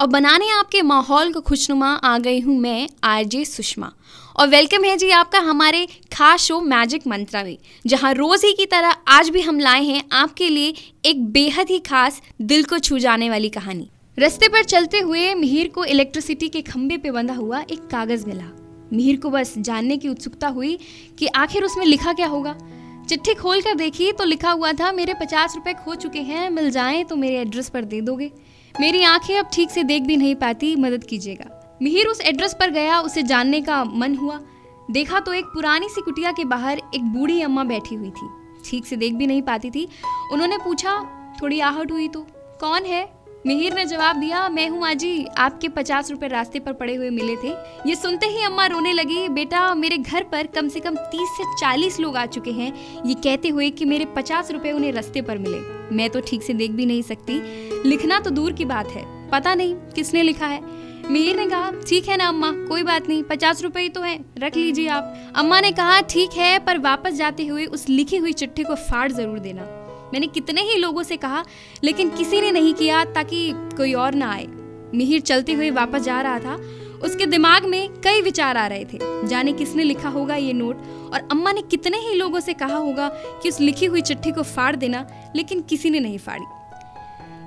और बनाने आपके माहौल को खुशनुमा आ गई हूँ मैं, आरजे सुषमा। और वेलकम है जी आपका हमारे खास शो मैजिक मंत्रा में, जहाँ रोज़ ही की तरह आज भी हम लाए हैं आपके लिए एक बेहद ही खास, दिल को छू जाने वाली कहानी। रस्ते पर चलते हुए मिहिर को इलेक्ट्रिसिटी के खंभे पे बंधा हुआ एक कागज़ मिला। मिहिर को बस जानने की उत्सुकता हुई कि आखिर उसमें लिखा क्या होगा। चिट्ठी खोल कर देखी तो लिखा हुआ था, मेरे पचास रुपए खो चुके हैं, मिल जाएँ तो मेरे एड्रेस पर दे दोगे। मेरी आँखें अब ठीक से देख भी नहीं पाती, मदद कीजिएगा। मिहिर उस एड्रेस पर गया, उसे जानने का मन हुआ। देखा तो एक पुरानी सी कुटिया के बाहर एक बूढ़ी अम्मा बैठी हुई थी। ठीक से देख भी नहीं पाती थी। उन्होंने पूछा, थोड़ी आहट हुई तो? कौन है? मिहिर ने जवाब दिया, मैं हूँ आजी। आपके पचास रुपए रास्ते पर पड़े हुए मिले थे। ये सुनते ही अम्मा रोने लगी, बेटा, मेरे घर पर कम से कम तीस से चालीस लोग आ चुके हैं। ये कहते हुए कि मेरे पचास रुपए उन्हें रास्ते पर मिले। मैं तो ठीक से देख भी नहीं सकती। लिखना तो दूर की बात है। पता नहीं किसने लिखा है? मिहिर ने कहा, ठीक है ना अम्मा, कोई बात नहीं। पचास रुपए ही तो है। रख लीजिए आप। अम्मा ने कहा, ठीक है, पर वापस जाते हुए उस लिखी हुई चिट्ठी को फाड़ ज़रूर देना। मैंने कितने ही लोगों से कहा, लेकिन किसी ने नहीं किया ताकि कोई और ना आए। मिहिर चलते हुए वापस जा रहा था। उसके दिमाग में कई विचार आ रहे थे। जाने किसने लिखा होगा ये नोट? और अम्मा ने कितने ही लोगों से कहा होगा कि उस लिखी हुई चिट्ठी को फाड़ देना, लेकिन किसी ने नहीं फाड़ी।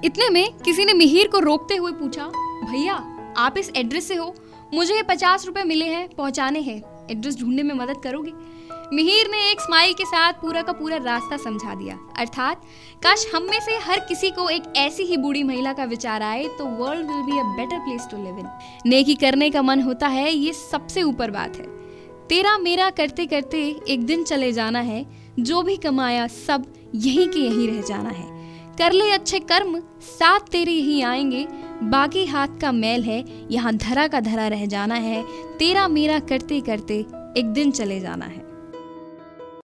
इतने में किसी ने मिहिर को रोकते हुए पूछा, भैया, आप इस एड्रेस से हो? मुझे ये पचास रुपए मिले हैं, पहुँचाने हैं। एड्रेस ढूँढने में मदद करोगे? मिहिर ने एक स्माइल के साथ पूरा का पूरा रास्ता समझा दिया। अर्थात, काश हम में से हर किसी को एक ऐसी ही बूढ़ी महिला का विचार आए तो world will be a better place to live in नेकी करने का मन होता है, ये सबसे ऊपर बात है। तेरा मेरा करते करते एक दिन चले जाना है, जो भी कमाया सब यहीं के यहीं रह जाना है। कर ले अच्छे कर्म, साथ तेरे यही आएँगे बाकी हाथ का मैल है, यहाँ धरा का धरा रह जाना है, तेरा मेरा करते करते एक दिन चले जाना है।